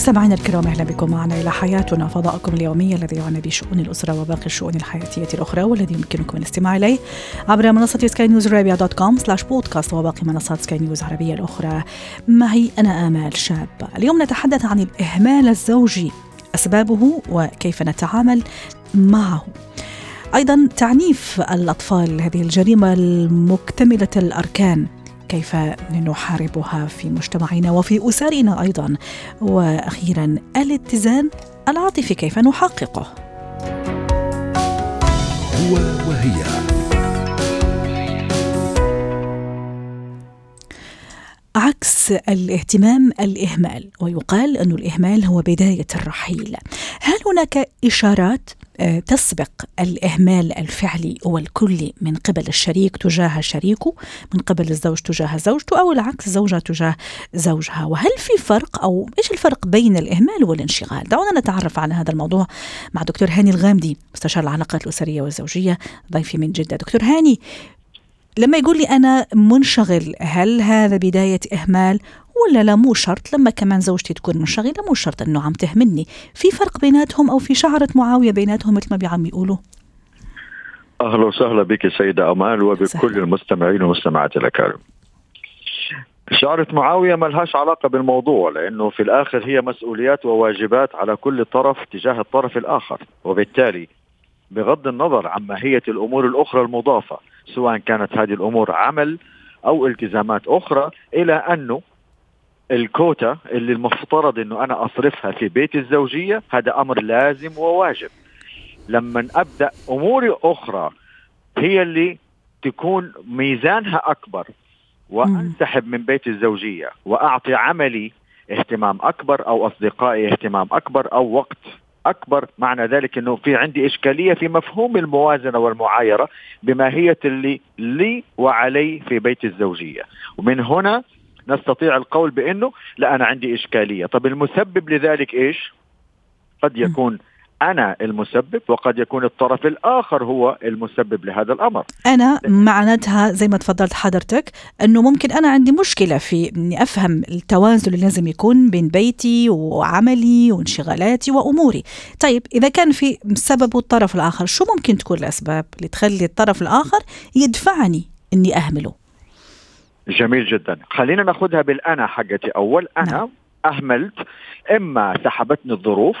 مستمعينا الكرام أهلا بكم معنا إلى حياتنا فضاءكم اليومي الذي يعنى بشؤون الأسرة وباقي الشؤون الحياتية الأخرى والذي يمكنكم الاستماع إليه عبر منصة سكاي نيوز ارابيا dot com slash بودكاست وباقي منصات سكاي نيوز العربية الأخرى. معي أنا آمال شاب. اليوم نتحدث عن الإهمال الزوجي أسبابه وكيف نتعامل معه. أيضا تعنيف الأطفال هذه الجريمة المكتملة الأركان. كيف نحاربها في مجتمعنا وفي أسرنا أيضا. وأخيرا الاتزان العاطفي كيف نحققه؟ هو وهي. عكس الاهتمام الإهمال. ويقال أن الإهمال هو بداية الرحيل. هل هناك إشارات تسبق الإهمال الفعلي والكلي من قبل الشريك تجاه شريكه من قبل الزوج تجاه زوجته أو العكس زوجة تجاه زوجها. وهل في فرق أو إيش الفرق بين الإهمال والانشغال؟ دعونا نتعرف على هذا الموضوع مع دكتور هاني الغامدي مستشار العلاقات الأسرية والزوجية ضيفي من جدة. دكتور هاني لما يقول لي أنا منشغل هل هذا بداية إهمال ولا لا؟ مو شرط. لما كمان زوجتي تكون منشغلة مو شرط أنه عم تهملني في فرق بيناتهم أو في شعرة معاوية بيناتهم مثل ما بيعم يقولوا؟ أهلا وسهلا بك سيدة امال وبكل سهلا. المستمعين والمستمعات الأكارم. شعرة معاوية ما لهاش علاقة بالموضوع لأنه في الآخر هي مسؤوليات وواجبات على كل طرف تجاه الطرف الآخر. وبالتالي بغض النظر عن ماهية الأمور الأخرى المضافة سواء كانت هذه الأمور عمل أو التزامات أخرى إلى أنه الكوتا اللي المفترض أنه أنا أصرفها في بيت الزوجية هذا أمر لازم وواجب. لما أبدأ أمور أخرى هي اللي تكون ميزانها أكبر وأنسحب من بيت الزوجية وأعطي عملي اهتمام أكبر أو أصدقائي اهتمام أكبر أو وقت أكبر معنى ذلك إنه في عندي إشكالية في مفهوم الموازنة والمعايرة بماهيه اللي لي وعلي في بيت الزوجية. ومن هنا نستطيع القول بإنه لا أنا عندي إشكالية. طب المسبب لذلك إيش؟ قد يكون أنا المسبب وقد يكون الطرف الآخر هو المسبب لهذا الأمر. أنا معناتها زي ما تفضلت حضرتك أنه ممكن أنا عندي مشكلة في أني أفهم التوازن اللي لازم يكون بين بيتي وعملي وانشغالاتي وأموري. طيب إذا كان في سبب الطرف الآخر شو ممكن تكون الأسباب اللي تخلي الطرف الآخر يدفعني أني أهمله؟ جميل جدا. خلينا نأخذها بالأنا حقتي أول. أنا نعم. أهملت إما سحبتني الظروف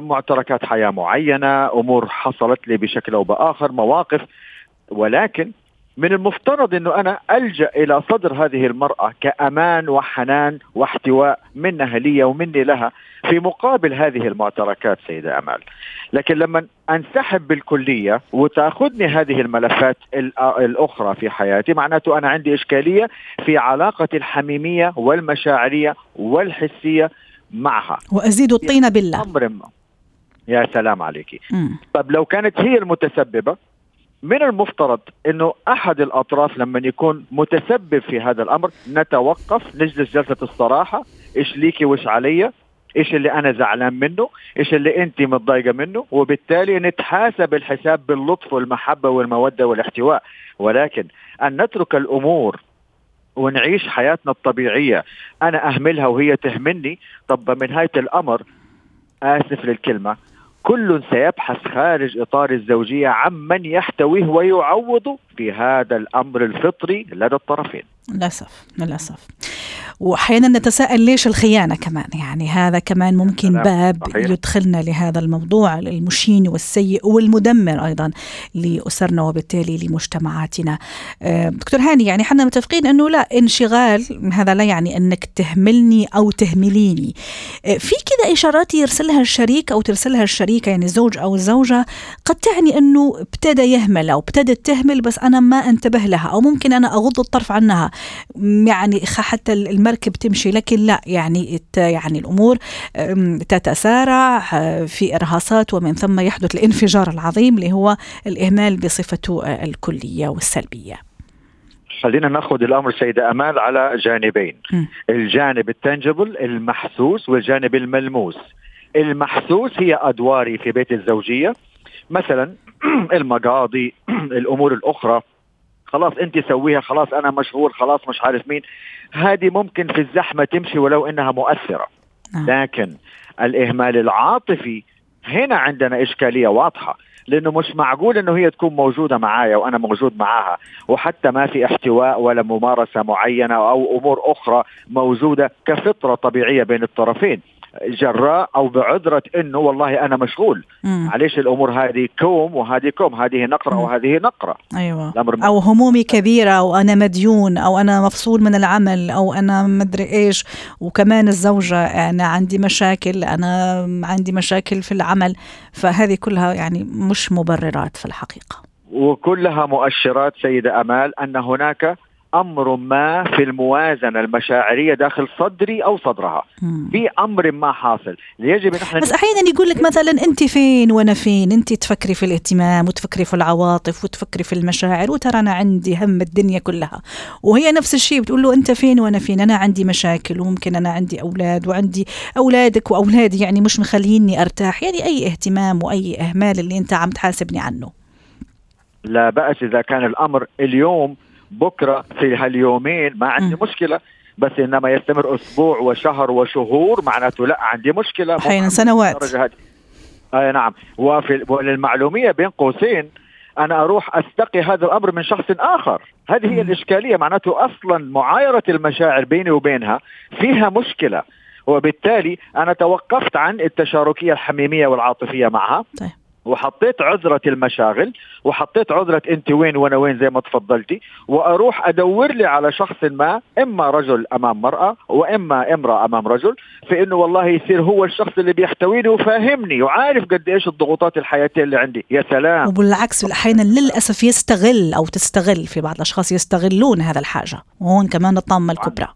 معتركات حياة معينة أمور حصلت لي بشكل أو بآخر مواقف. ولكن من المفترض إنه أنا ألجأ إلى صدر هذه المرأة كأمان وحنان واحتواء منها لي ومني لها في مقابل هذه المعتركات سيدة أمال. لكن لما أنسحب بالكلية وتأخذني هذه الملفات ال- الأخرى في حياتي معناته أنا عندي إشكالية في علاقتي الحميمية والمشاعرية والحسية معها. وأزيد الطين بالله. أمر ما. يا سلام عليك مم. طب لو كانت هي المتسببة من المفترض إنه أحد الأطراف لما يكون متسبب في هذا الأمر نتوقف نجلس جلسة الصراحة. إيش ليكي وإيش علي؟ إيش اللي أنا زعلان منه؟ إيش اللي أنت متضايقة منه؟ وبالتالي نتحاسب الحساب باللطف والمحبة والمودة والاحتواء. ولكن أن نترك الأمور ونعيش حياتنا الطبيعية. أنا أهملها وهي تهملني طب بنهايه الأمر آسف للكلمة كل سيبحث خارج إطار الزوجية عمن يحتويه ويعوضه في هذا الأمر الفطري لدى الطرفين. للأسف للأسف وأحيانا نتساءل ليش الخيانة كمان يعني هذا كمان ممكن سلام. باب صحيح. يدخلنا لهذا الموضوع المشين والسيء والمدمر أيضا لأسرنا وبالتالي لمجتمعاتنا آه، دكتور هاني يعني إحنا متفقين أنه لا انشغال هذا لا يعني أنك تهملني أو تهمليني آه، في كذا إشارات يرسلها الشريك أو ترسلها الشريكة يعني الزوج أو الزوجة قد تعني أنه ابتدى يهمل أو ابتدت تهمل بس أنا ما انتبه لها أو ممكن أنا أغض الطرف عنها يعني حتى المركب تمشي لكن لا يعني يعني الأمور تتسارع أه، في إرهاصات ومن ثم يحدث الانفجار العظيم اللي هو الإهمال بصفته أه، الكلية والسلبية. خلينا ناخذ الأمر سيده أمال على جانبين مم. الجانب التنجبل المحسوس والجانب الملموس المحسوس هي أدواري في بيت الزوجية مثلا المقاضي الأمور الأخرى خلاص انت سويها خلاص أنا مشغول خلاص مش عارف مين. هذه ممكن في الزحمة تمشي ولو انها مؤثرة. نعم. لكن الإهمال العاطفي هنا عندنا إشكالية واضحة لأنه مش معقول إنه هي تكون موجودة معايا وأنا موجود معاها وحتى ما في احتواء ولا ممارسة معينة أو أمور أخرى موجودة كفطرة طبيعية بين الطرفين. جراء أو بعذرة إنه والله أنا مشغول. مم. معلش الأمور هذه كوم وهذه كوم هذه نقرة مم. وهذه نقرة. أيوه. الامر أو همومي كبيرة أو أنا مديون أو أنا مفصول من العمل أو أنا مدري إيش. وكمان الزوجة أنا عندي مشاكل أنا عندي مشاكل في العمل. فهذه كلها يعني مش مبررات في الحقيقة. وكلها مؤشرات سيدة أمال أن هناك أمر ما في الموازنة المشاعرية داخل صدري أو صدرها. في أمر ما حاصل. يجب إن إحنا بس أحيانا يقول لك مثلا أنت فين وأنا فين؟ أنت تفكري في الاهتمام وتفكري في العواطف وتفكري في المشاعر وترى أنا عندي هم الدنيا كلها. وهي نفس الشيء بتقول له أنت فين وأنا فين؟ أنا عندي مشاكل وممكن أنا عندي أولاد وعندي أولادك وأولادي يعني مش مخليني أرتاح. يعني أي اهتمام وأي إهمال اللي أنت عم تحاسبني عنه. لا بأس إذا كان الأمر اليوم بكرة في هاليومين ما عندي. مشكلة بس إنما يستمر أسبوع وشهر وشهور معناته لا عندي مشكلة أحياناً ممكن سنوات. أي نعم وفي وللمعلومية بين قوسين أنا أروح أستقي هذا الأمر من شخص آخر هذه هي. الإشكالية معناته أصلا معايرة المشاعر بيني وبينها فيها مشكلة وبالتالي أنا توقفت عن التشاركية الحميمية والعاطفية معها طيب. وحطيت عذرة المشاغل وحطيت عذرة أنت وين وأنا وين زي ما تفضلتي وأروح أدور لي على شخص ما إما رجل أمام مرأة وإما امرأة أمام رجل في انه والله يصير هو الشخص اللي بيحتويني وفاهمني وعارف قد إيش الضغوطات الحياتية اللي عندي. يا سلام. وبالعكس أحيانا للأسف يستغل أو تستغل في بعض الأشخاص يستغلون هذا الحاجة. وهون كمان الطامه الكبرى.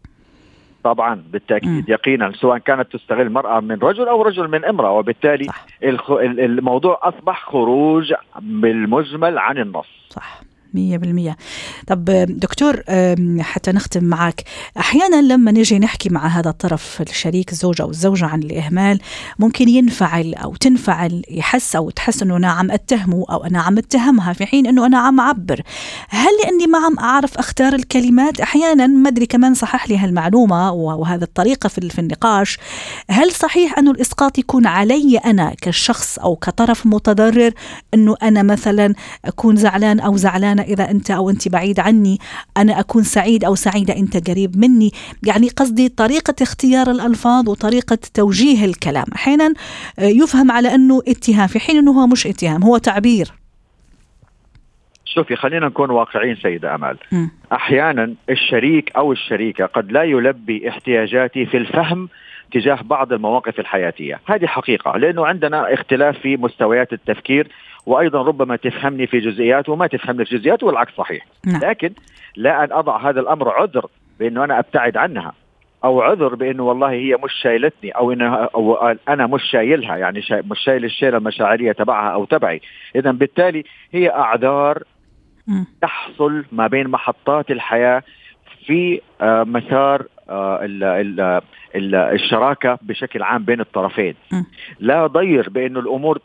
طبعا. بالتأكيد يقينا سواء كانت تستغل مرأة من رجل أو رجل من امرأة وبالتالي صح. الموضوع أصبح خروج بالمجمل عن النص صح مية بالمية. طب دكتور حتى نختم معك. أحيانا لما نجي نحكي مع هذا الطرف الشريك الزوج أو الزوجة عن الإهمال ممكن ينفعل أو تنفعل يحس أو تحس أنه أنا عم أتهمه أو أنا عم أتهمها في حين أنه أنا عم أعبر. هل لأني ما عم أعرف أختار الكلمات؟ أحيانا ما أدري كمان صحح لي هالمعلومة وهذه الطريقة في في النقاش. هل صحيح أنه الإسقاط يكون علي أنا كشخص أو كطرف متضرر؟ أنه أنا مثلا أكون زعلان أو زعلانة إذا أنت أو أنت بعيد عني أنا أكون سعيد أو سعيدة أنت قريب مني. يعني قصدي طريقة اختيار الألفاظ وطريقة توجيه الكلام. أحيانا آه، يفهم على أنه اتهام في حين أنه هو مش اتهام هو تعبير. شوفي خلينا نكون واقعيين سيدة أمال. مم. أحيانا الشريك أو الشريكة قد لا يلبي احتياجاتي في الفهم تجاه بعض المواقف الحياتية، هذه حقيقة لأنه عندنا اختلاف في مستويات التفكير وأيضا ربما تفهمني في جزئيات وما تفهمني في جزئيات والعكس صحيح، نعم لكن لا أن أضع هذا الأمر عذر بأنه أنا أبتعد عنها أو عذر بأنه والله هي مش شايلتني أو إنها أو أنا مش شايلها يعني شاي مش شايل الشيلة المشاعرية تبعها أو تبعي، اذا بالتالي هي أعذار. تحصل ما بين محطات الحياة في آه، مسار آه، ال- ال- ال- الشراكة بشكل عام بين الطرفين م. لا ضير بانه الأمور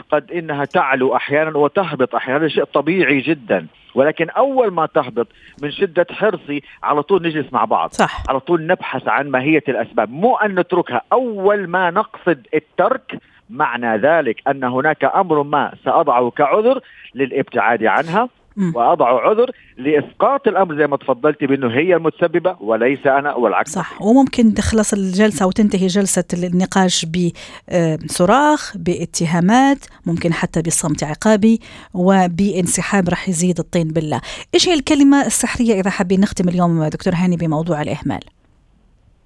قد إنها تعلو أحيانا وتهبط أحيانا شيء طبيعي جدا. ولكن أول ما تهبط من شدة حرصي على طول نجلس مع بعض صح. على طول نبحث عن ماهية الأسباب. مو أن نتركها أول ما نقصد الترك معنى ذلك أن هناك أمر ما سأضعه كعذر للإبتعاد عنها. وأضع عذر لإسقاط الأمر زي ما تفضلتي بأنه هي المتسببة وليس أنا والعكس. صح. وممكن تخلص الجلسة وتنتهي جلسة النقاش بصراخ باتهامات ممكن حتى بصمت عقابي وبانسحاب رح يزيد الطين بالله. إيش هي الكلمة السحرية إذا حابين نختم اليوم دكتور هاني بموضوع الإهمال؟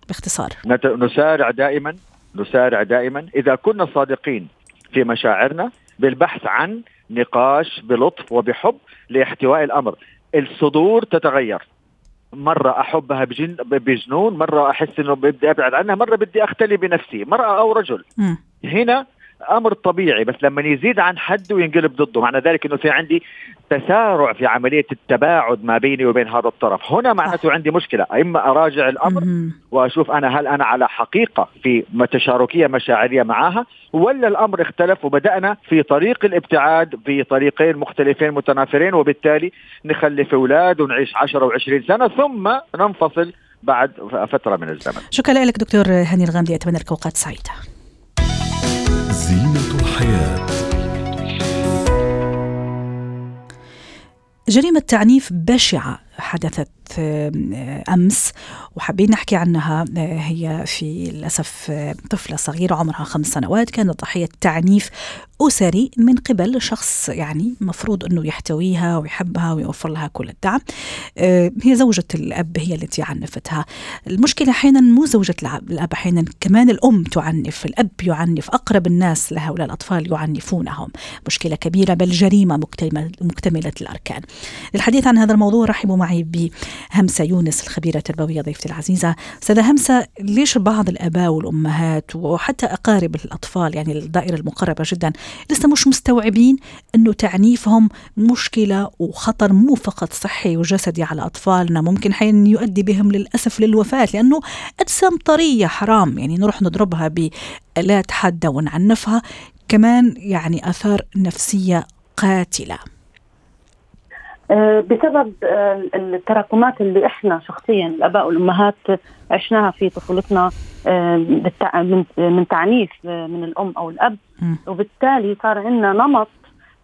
باختصار. نسارع دائما نسارع دائما. إذا كنا صادقين في مشاعرنا بالبحث عن نقاش بلطف وبحب لاحتواء الأمر. الصدور تتغير. مرة أحبها بجن بجنون مرة أحس أنه بدي أبعد عنها مرة بدي أختلي بنفسي. مرأة أو رجل. مم. هنا أمر طبيعي بس لما يزيد عن حده ينقلب ضده. معنى ذلك إنه في عندي تسارع في عملية التباعد ما بيني وبين هذا الطرف. هنا معناته عندي مشكلة. أما أراجع الأمر. وأشوف أنا هل أنا على حقيقة في تشاركية مشاعرية معها ولا الأمر اختلف وبدأنا في طريق الابتعاد في طريقين مختلفين متنافرين وبالتالي نخلف أولاد ونعيش 10 و20 سنة ثم ننفصل بعد فترة من الزمن. شكرا لك دكتور هاني الغامدي أتمنى لك أوقات سعيدة. زينة الحياة. جريمة تعنيف بشعة حدثت أمس وحابين نحكي عنها. آه، هي في للأسف آه، طفلة صغيرة عمرها خمس سنوات. كانت ضحية تعنيف أسري من قبل شخص يعني مفروض أنه يحتويها ويحبها ويوفر لها كل الدعم. آه، هي زوجة الأب هي التي عنفتها. المشكلة أحيانا مو زوجة الأب أحيانا كمان الأم تعنف الأب يعنف أقرب الناس لها الأطفال يعنفونهم. مشكلة كبيرة بل جريمة مكتمل- مكتملة الأركان. للحديث عن هذا الموضوع رحبوا معي بهمسة يونس الخبيرة التربوية ضيفتي العزيزة. أستاذة همسة ليش بعض الآباء والأمهات وحتى أقارب الأطفال يعني الدائرة المقربة جدا لسه مش مستوعبين أنه تعنيفهم مشكلة وخطر مو فقط صحي وجسدي على أطفالنا ممكن حين يؤدي بهم للأسف للوفاة لأنه أجسام طرية حرام يعني نروح نضربها بآلات حادة ونعنفها. كمان يعني آثار نفسية قاتلة. آه، بسبب آه، التراكمات اللي إحنا شخصيا الآباء والأمهات عشناها في طفولتنا آه، من- تعنيف آه، من الأم أو الأب. وبالتالي صار عندنا نمط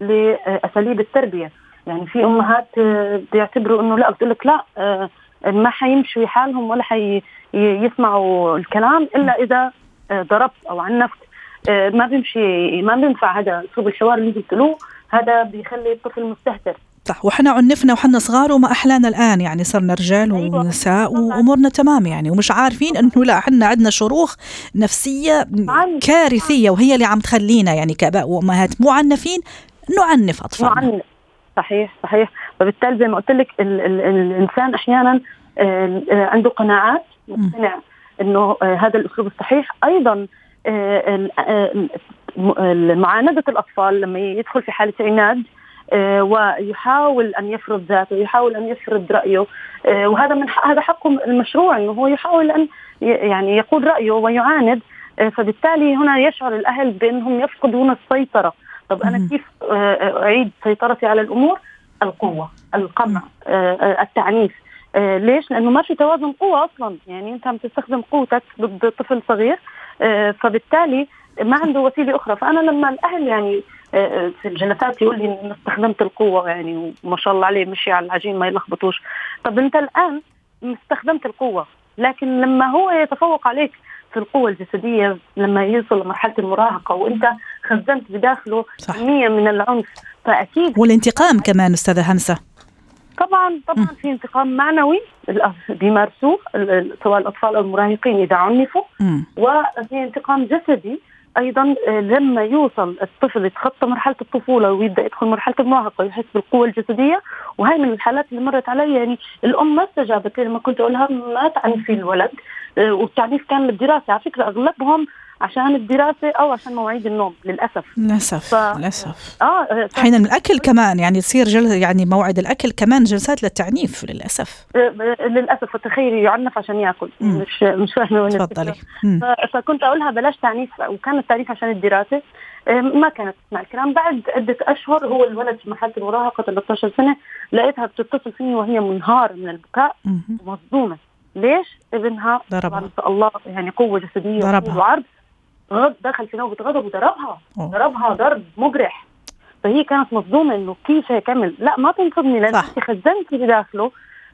لأساليب التربية. يعني في أمهات آه، بيعتبروا إنه لا بتقول لك لا آه، ما حيمشوا حالهم ولا حي يسمعوا الكلام إلا إذا آه، ضربت أو عنفت. آه، ما بيمشي ما بينفع هذا اسلوب الحوار اللي بتقولوه هذا بيخلي الطفل مستهتر. صح وحنا عنفنا وحنا صغار وما أحلانا الآن يعني صرنا رجال أيوة. ونساء طبعاً. وأمورنا تمام يعني ومش عارفين أنه لا حنا عندنا شروخ نفسية طبعاً. كارثية وهي اللي عم تخلينا يعني كآباء وأمهات معنفين نعنف أطفالنا معنف صحيح صحيح فبالتالي زي ما قلت لك ال ال الإنسان أحيانا آه، آه، عنده قناعات مقتنع إنه آه، هذا الأسلوب الصحيح أيضا ال- م- معاندة الأطفال لما يدخل في حالة عناد ويحاول أن يفرض ذاته يحاول أن يفرض رأيه. آه، وهذا من هذا حقه المشروع أنه هو يحاول ي- يعني يقول رأيه ويعاند. آه، فبالتالي هنا يشعر الأهل بأنهم يفقدون السيطرة. طب مهم. كيف آه، آه، أعيد سيطرتي على الأمور؟ القوة القمع آه، آه، التعنيف. آه، ليش؟ لأنه ما في توازن قوة أصلا. يعني أنت عم تستخدم قوتك ضد طفل صغير. آه، فبالتالي ما عنده وسيلة أخرى. فأنا لما الأهل يعني آه، في الجلسات يقول لي ان استخدمت القوة يعني وما شاء الله عليه مشي على العجين ما يلخبطوش طب أنت الآن استخدمت القوة لكن لما هو يتفوق عليك في القوة الجسدية لما يوصل لمرحلة المراهقة وأنت خزنت بداخله صح. كمية من العنف فأكيد والانتقام كمان أستاذة همسة طبعا طبعا في انتقام معنوي بيمارسوه سواء الأطفال أو المراهقين إذا عنفوا. وفي انتقام جسدي أيضا آه، لما يوصل الطفل يتخطى مرحلة الطفولة ويبدأ يدخل مرحلة المراهقة ويحس بالقوة الجسدية وهي من الحالات اللي مرت علي. يعني الأم ما استجابت لما كنت أقول لها ما تعنفي الولد آه، والتعنيف كان للدراسه على فكرة أغلبهم عشان الدراسة أو عشان مواعيد النوم للأسف. للأسف ف- للأسف. آه آه، ف- أحيانا الأكل كمان يعني تصير جل يعني موعد الأكل كمان جلسات للتعنيف للأسف. آه، للأسف. تخيلي يعنف عشان يأكل. مم. مش مش فاهمة وين تفضلي. ف- فكنت أقول لها بلاش تعنيف وكان التعنيف عشان الدراسة. آه، ما كانت تسمع الكلام. بعد عدة أشهر هو الولد في مرحله المراهقة 13 سنة لقيتها بتتصل فيني وهي منهارة من البكاء. مم. ومصدومه ليش؟ ابنها ضربها. ما شاء الله يعني قوة جسدية وعرض غض دخل في نوبة غضب وضربها. أوه. ضربها ضرب مجرح. فهي كانت مصدومة إنه كيف هيك عمل لا ما تنصدمي لأن. أنت خزنتي بداخله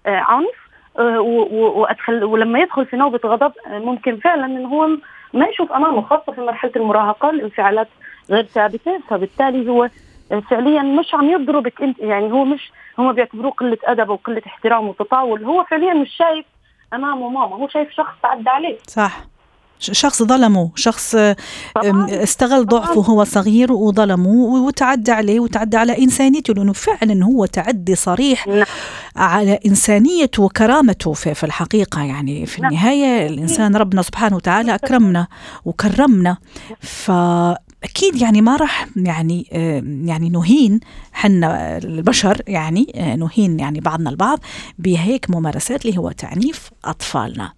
آه، عنف آه، وادخل ولما يدخل في نوبة غضب آه، ممكن فعلا إنه هو ما يشوف أمامه خاصة في مرحلة المراهقة الانفعالات غير ثابتة. فبالتالي هو آه، فعليا مش عم يضربك أنت. يعني هو مش هم بيعتبروه قلة أدب وقلة احترام وتطاول. هو فعليا مش شايف أمامه ماما. هو شايف شخص تعدى عليه. صح. شخص ظلمه شخص آه، طبعاً. استغل ضعفه وهو صغير وظلمه وتعدى عليه وتعدى على إنسانيته لأنه فعلا هو تعدي صريح نعم. على إنسانيته وكرامته في, في الحقيقة يعني في نعم. النهاية الإنسان ربنا سبحانه وتعالى أكرمنا وكرمنا أكيد يعني ما راح يعني آه، يعني نهين حنا البشر يعني آه، نهين يعني بعضنا البعض بهيك ممارسات اللي هو تعنيف أطفالنا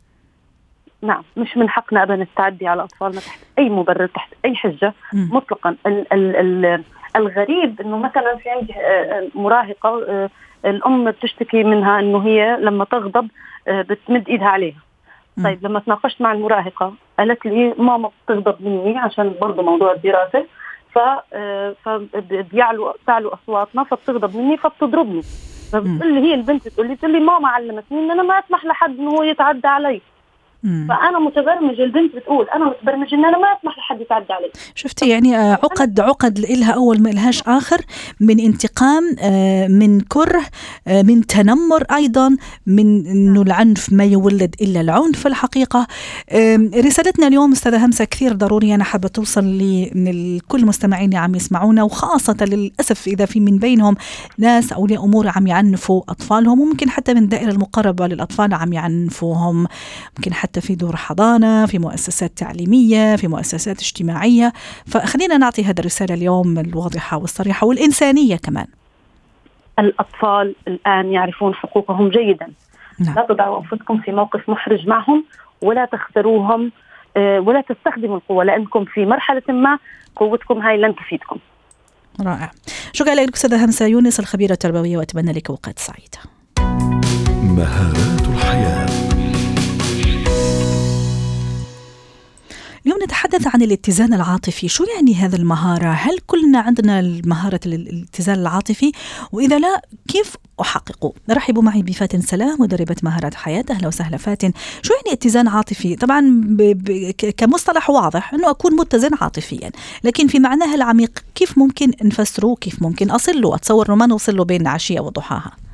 نعم مش من حقنا ابدا التعدي على أطفالنا تحت أي مبرر تحت أي حجة. مطلقا ال ال ال الغريب إنه مثلا في عندي آه، مراهقة آه، الأم بتشتكي منها إنه هي لما تغضب آه، بتمد إيدها عليها. طيب لما تناقشت مع المراهقة قالت لي ماما بتغضب مني عشان برضه موضوع الدراسة ف آه، فبيعلوا تعلوا أصواتنا فبتغضب مني فبتضربني فبتقول لي هي البنت بتقول لي بتقول لي ماما علمتني إن أنا ما أسمح لحد إنه هو يتعدى علي. فأنا متبرمج البنت بتقول أنا متبرمج ان أنا ما اسمح لحد يتعدى علي. شفتي يعني آه، عقد عقد إلها أول ما إلهاش آخر من انتقام آه، من كره آه، من تنمر أيضا من أنه العنف ما يولد إلا العنف في الحقيقة. آم، رسالتنا اليوم أستاذة همسة كثير ضرورية أنا حابة توصل لكل المستمعين اللي عم يسمعونا وخاصة للأسف إذا في من بينهم ناس أولياء أمور عم يعنفوا أطفالهم وممكن حتى من الدائرة المقربة للأطفال عم يعنفوهم. ممكن حتى في دور حضانة في مؤسسات تعليمية في مؤسسات اجتماعية. فخلينا نعطي هذه الرسالة اليوم الواضحة والصريحة والإنسانية كمان. الأطفال الآن يعرفون حقوقهم جيدا. نعم. لا تضعوا أنفسكم في موقف محرج معهم ولا تخسروهم آه، ولا تستخدموا القوة لأنكم في مرحلة ما قوتكم هاي لن تفيدكم. رائع. شكرا لك أستاذة همسة يونس الخبيرة التربوية وأتمنى لك أوقات سعيدة مهارات اليوم نتحدث عن الاتزان العاطفي. شو يعني هذا المهارة؟ هل كلنا عندنا مهارة الاتزان العاطفي؟ وإذا لا كيف أحققه؟ رحبوا معي بفاتن سلام مدربة مهارات حياة أهلا وسهلا فاتن. شو يعني اتزان عاطفي؟ طبعا ب ب كمصطلح واضح أنه أكون متزن عاطفيا. لكن في معناها العميق كيف ممكن نفسره؟ كيف ممكن أصل له أتصور أنه ما نوصل له بين عشية وضحاها.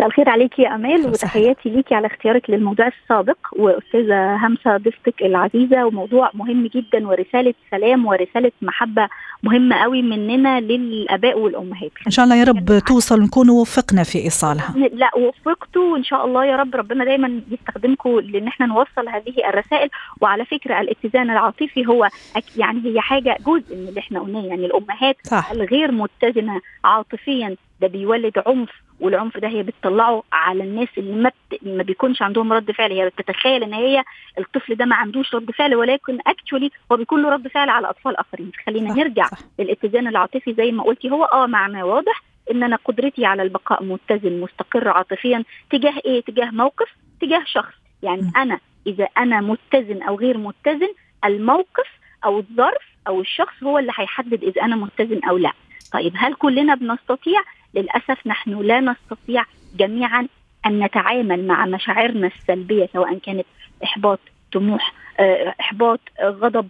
مساء الخير عليكي يا أمال وتحياتي ليكي على اختيارك للموضوع السابق. وأستاذة همسة ضيفتك العزيزة وموضوع مهم جدا ورسالة سلام ورسالة محبة مهمة قوي مننا للآباء والأمهات. إن شاء الله يا رب توصل نكون وفقنا في إيصالها. لا وفقتوا ان شاء الله يا رب ربنا دايما يستخدمكم لأن إحنا نوصل هذه الرسائل. وعلى فكرة الاتزان العاطفي هو يعني هي حاجة جزء من اللي إحنا قلناه يعني الأمهات صح. الغير متزنة عاطفيا ده بيولد عنف والعنف ده هي بتطلعه على الناس اللي ما, بت... ما بيكونش عندهم رد فعل. هي بتتخيل إن هي الطفل ده ما عندوش رد فعل ولكن اكشولي هو بيكون له رد فعل على أطفال آخرين. خلينا صح، نرجع صح. للاتزان العاطفي زي ما قلتي. هو آه معنى واضح ان أنا قدرتي على البقاء متزن مستقر عاطفيا تجاه إيه؟ تجاه موقف تجاه شخص. يعني م. أنا إذا أنا متزن أو غير متزن الموقف أو الظرف أو الشخص هو اللي هيحدد إذا أنا متزن أو لا. طيب هل كلنا بنستطيع للأسف نحن لا نستطيع جميعا أن نتعامل مع مشاعرنا السلبية سواء كانت إحباط طموح آه، إحباط غضب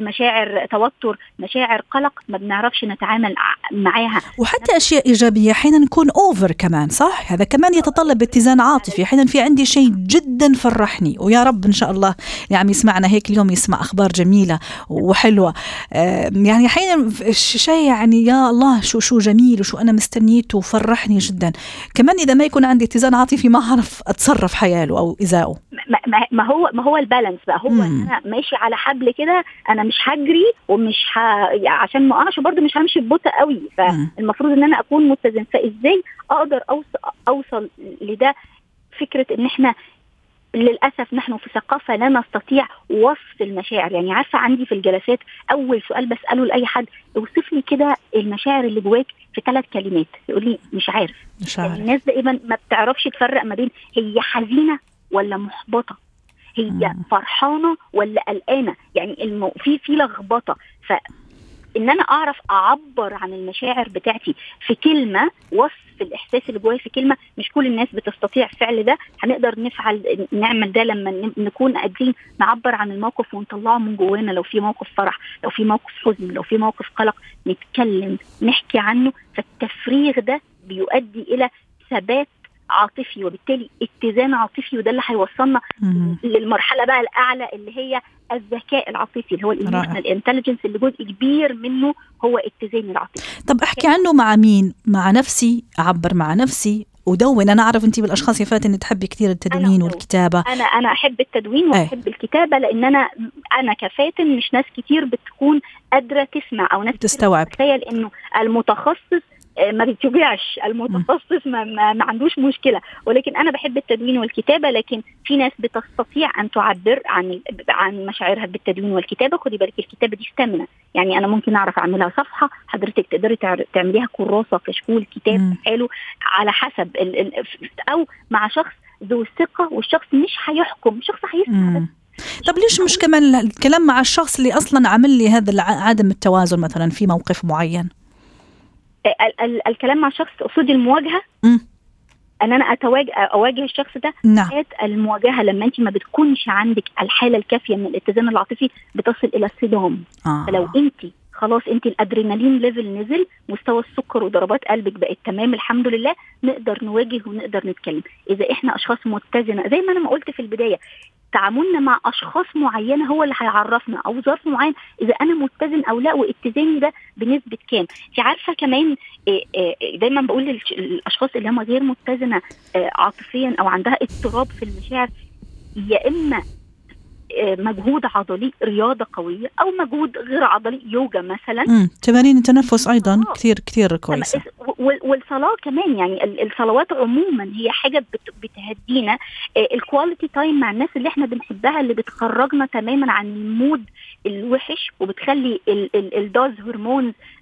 مشاعر توتر مشاعر قلق ما بنعرفش نتعامل معاها. وحتى أشياء إيجابية أحيانا نكون اوفر كمان صح؟ هذا كمان يتطلب اتزان عاطفي. أحيانا في عندي شيء جدا فرحني. ويا رب إن شاء الله عم يسمعنا هيك اليوم يسمع أخبار جميلة وحلوة. آه، يعني أحيانا شيء يعني يا الله شو شو جميل وشو أنا مستنيته وفرحني جدا. كمان إذا ما يكون عندي اتزان عاطفي ما اعرف أتصرف حياله أو ازاءه ما, هو ما هو البالانس بقى. هو. أنا ماشي على حبل كده أنا مش هجري ومش ه... يعني عشان ما اقعش برضه مش همشي ببطء قوي. فالمفروض إن أنا أكون متزن فإزاي أقدر اوصل أوصل لده؟ فكرة إن إحنا للأسف نحن في ثقافة لا نستطيع وصف المشاعر. يعني عارفة عندي في الجلسات أول سؤال بسأله لأي حد أوصف لي كده المشاعر اللي جواك في ثلاث كلمات. يقول لي مش عارف. مش يعني عارف. الناس دائما ما بتعرفش تفرق ما بين هي حزينة ولا محبطة. هي. فرحانة ولا قلقانة؟ يعني المو... في في لخبطة. ف إن أنا أعرف أعبر عن المشاعر بتاعتي في كلمة وصف الإحساس اللي جوايا في كلمة مش كل الناس بتستطيع فعل ده. هنقدر نفعل نعمل ده لما نكون قادرين نعبر عن الموقف ونطلعه من جوانا. لو في موقف فرح لو في موقف حزن لو في موقف قلق نتكلم نحكي عنه. فالتفريغ ده بيؤدي إلى ثبات عاطفي وبالتالي اتزان عاطفي وده اللي هيوصلنا. للمرحلة بقى الأعلى اللي هي الذكاء العاطفي اللي هو ال emotional intelligence اللي جزء كبير منه هو اتزان العاطفي طب احكي عنه مع مين مع نفسي أعبر مع نفسي ودون أنا أعرف انت بالأشخاص يا فاتن تحبي كثير التدوين أنا والكتابة أنا أنا أحب التدوين أي. وأحب الكتابة لأن أنا أنا كفاتن مش ناس كتير بتكون قادرة تسمع أو ناس تستوعب. تتخيل إنه المتخصص ما بيتوجعش المتخصص ما, ما, عندوش مشكلة. ولكن أنا بحب التدوين والكتابة لكن في ناس بتستطيع أن تعبر عن عن مشاعرها بالتدوين والكتابة. خدي بالك الكتابة دي ستامنا يعني أنا ممكن أعرف أعملها صفحة حضرتك تقدري تعمليها كراسة كشكول كتاب. حلو على حسب ال ال أو مع شخص ذو ثقة والشخص مش هيحكم شخص هيسمع بس. طب ليش مش كمان الكلام مع الشخص اللي أصلا عامل لي هذا عدم التوازن مثلا في موقف معين؟ ال ال الكلام مع شخص تقصدي المواجهة مم. ان أنا اتواجه أواجه الشخص ده نعم المواجهة لما أنت ما بتكونش عندك الحالة الكافية من الاتزان العاطفي بتصل إلى الصدام آه. فلو أنت خلاص أنت الأدرينالين level نزل مستوى السكر وضربات قلبك بقت تمام الحمد لله نقدر نواجه ونقدر نتكلم إذا إحنا أشخاص متزنة زي ما أنا ما قلت في البداية تعاملنا مع أشخاص معينة هو اللي هيعرفنا أو ظرف معين إذا أنا متزن أو لا واتزاني ده بنسبة كام. انت عارفة كمان إيه إيه دايما بقول للأشخاص اللي هم غير متزنة آه، عاطفيا أو عندها اضطراب في المشاعر يا إما آه، مجهود عضلي رياضة قوية أو مجهود غير عضلي يوجا مثلا مم. تمارين التنفس أيضا آه. كثير كثير كويسة وال- والصلاة كمان يعني ال- الصلوات عموما هي حاجة بت- بتهدينا ال quality time مع الناس اللي إحنا بنحبها اللي بتخرجنا تماما عن ال mood الوحش وبتخلي ال- ال-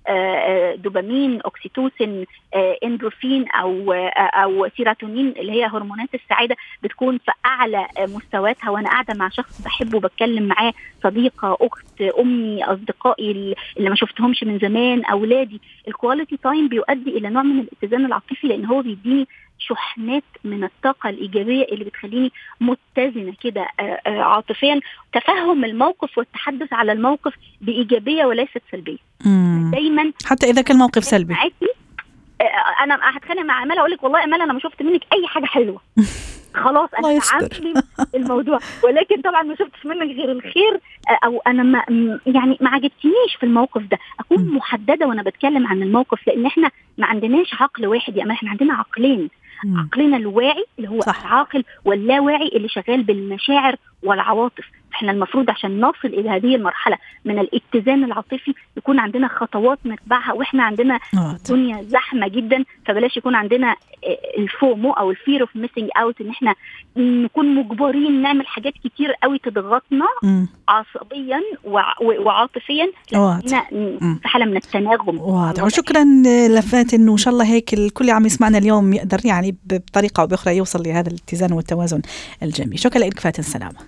آه، آه، دوبامين اوكسيتوسين آه، اندورفين أو آه، أو سيروتونين اللي هي هرمونات السعادة بتكون في أعلى آه، مستوياتها وأنا قاعدة مع شخص بحبه بتكلم معاه صديقة أخت أمي أصدقائي اللي ما شفتهمش من زمان أولادي. ال quality time بيؤدي إلى نوع من الاتزان العاطفي لأن هو بيديني شحنات من الطاقة الإيجابية اللي بتخليني متزنة كده آه، آه، عاطفيا. تفهم الموقف والتحدث على الموقف بإيجابية وليست سلبية. مم. دايما حتى إذا كان موقف سلبي معاكي آه، أنا هتخانق مع امال أقول لك والله أمال أنا ما شفت منك أي حاجة حلوة خلاص الله أنا. تعاملي الموضوع ولكن طبعا ما شفتش منك غير الخير آه، أو أنا ما يعني ما عجبتنيش في الموقف ده أكون. محددة وأنا بتكلم عن الموقف لأن إحنا ما عندناش عقل واحد يا أمال إحنا عندنا عقلين. عقلنا الواعي اللي هو صح. العاقل واللاواعي اللي شغال بالمشاعر والعواطف إحنا المفروض عشان نصل إلى هذه المرحلة من الاتزان العاطفي يكون عندنا خطوات نتبعها وإحنا عندنا آه. الدنيا زحمة جدا فبلاش يكون عندنا آه، ال FOMO أو ال fear of missing out إن إحنا نكون مجبرين نعمل حاجات كتير قوي تضغطنا مم. عصبيا وعاطفيا. في حالة من التناغم واضح وشكرا لفاتن وان شاء الله هيك الكل عم يسمعنا اليوم يقدر يعني بطريقة أو بأخرى يوصل لهذا الاتزان والتوازن الجميل شكرا لك فاتن سلامة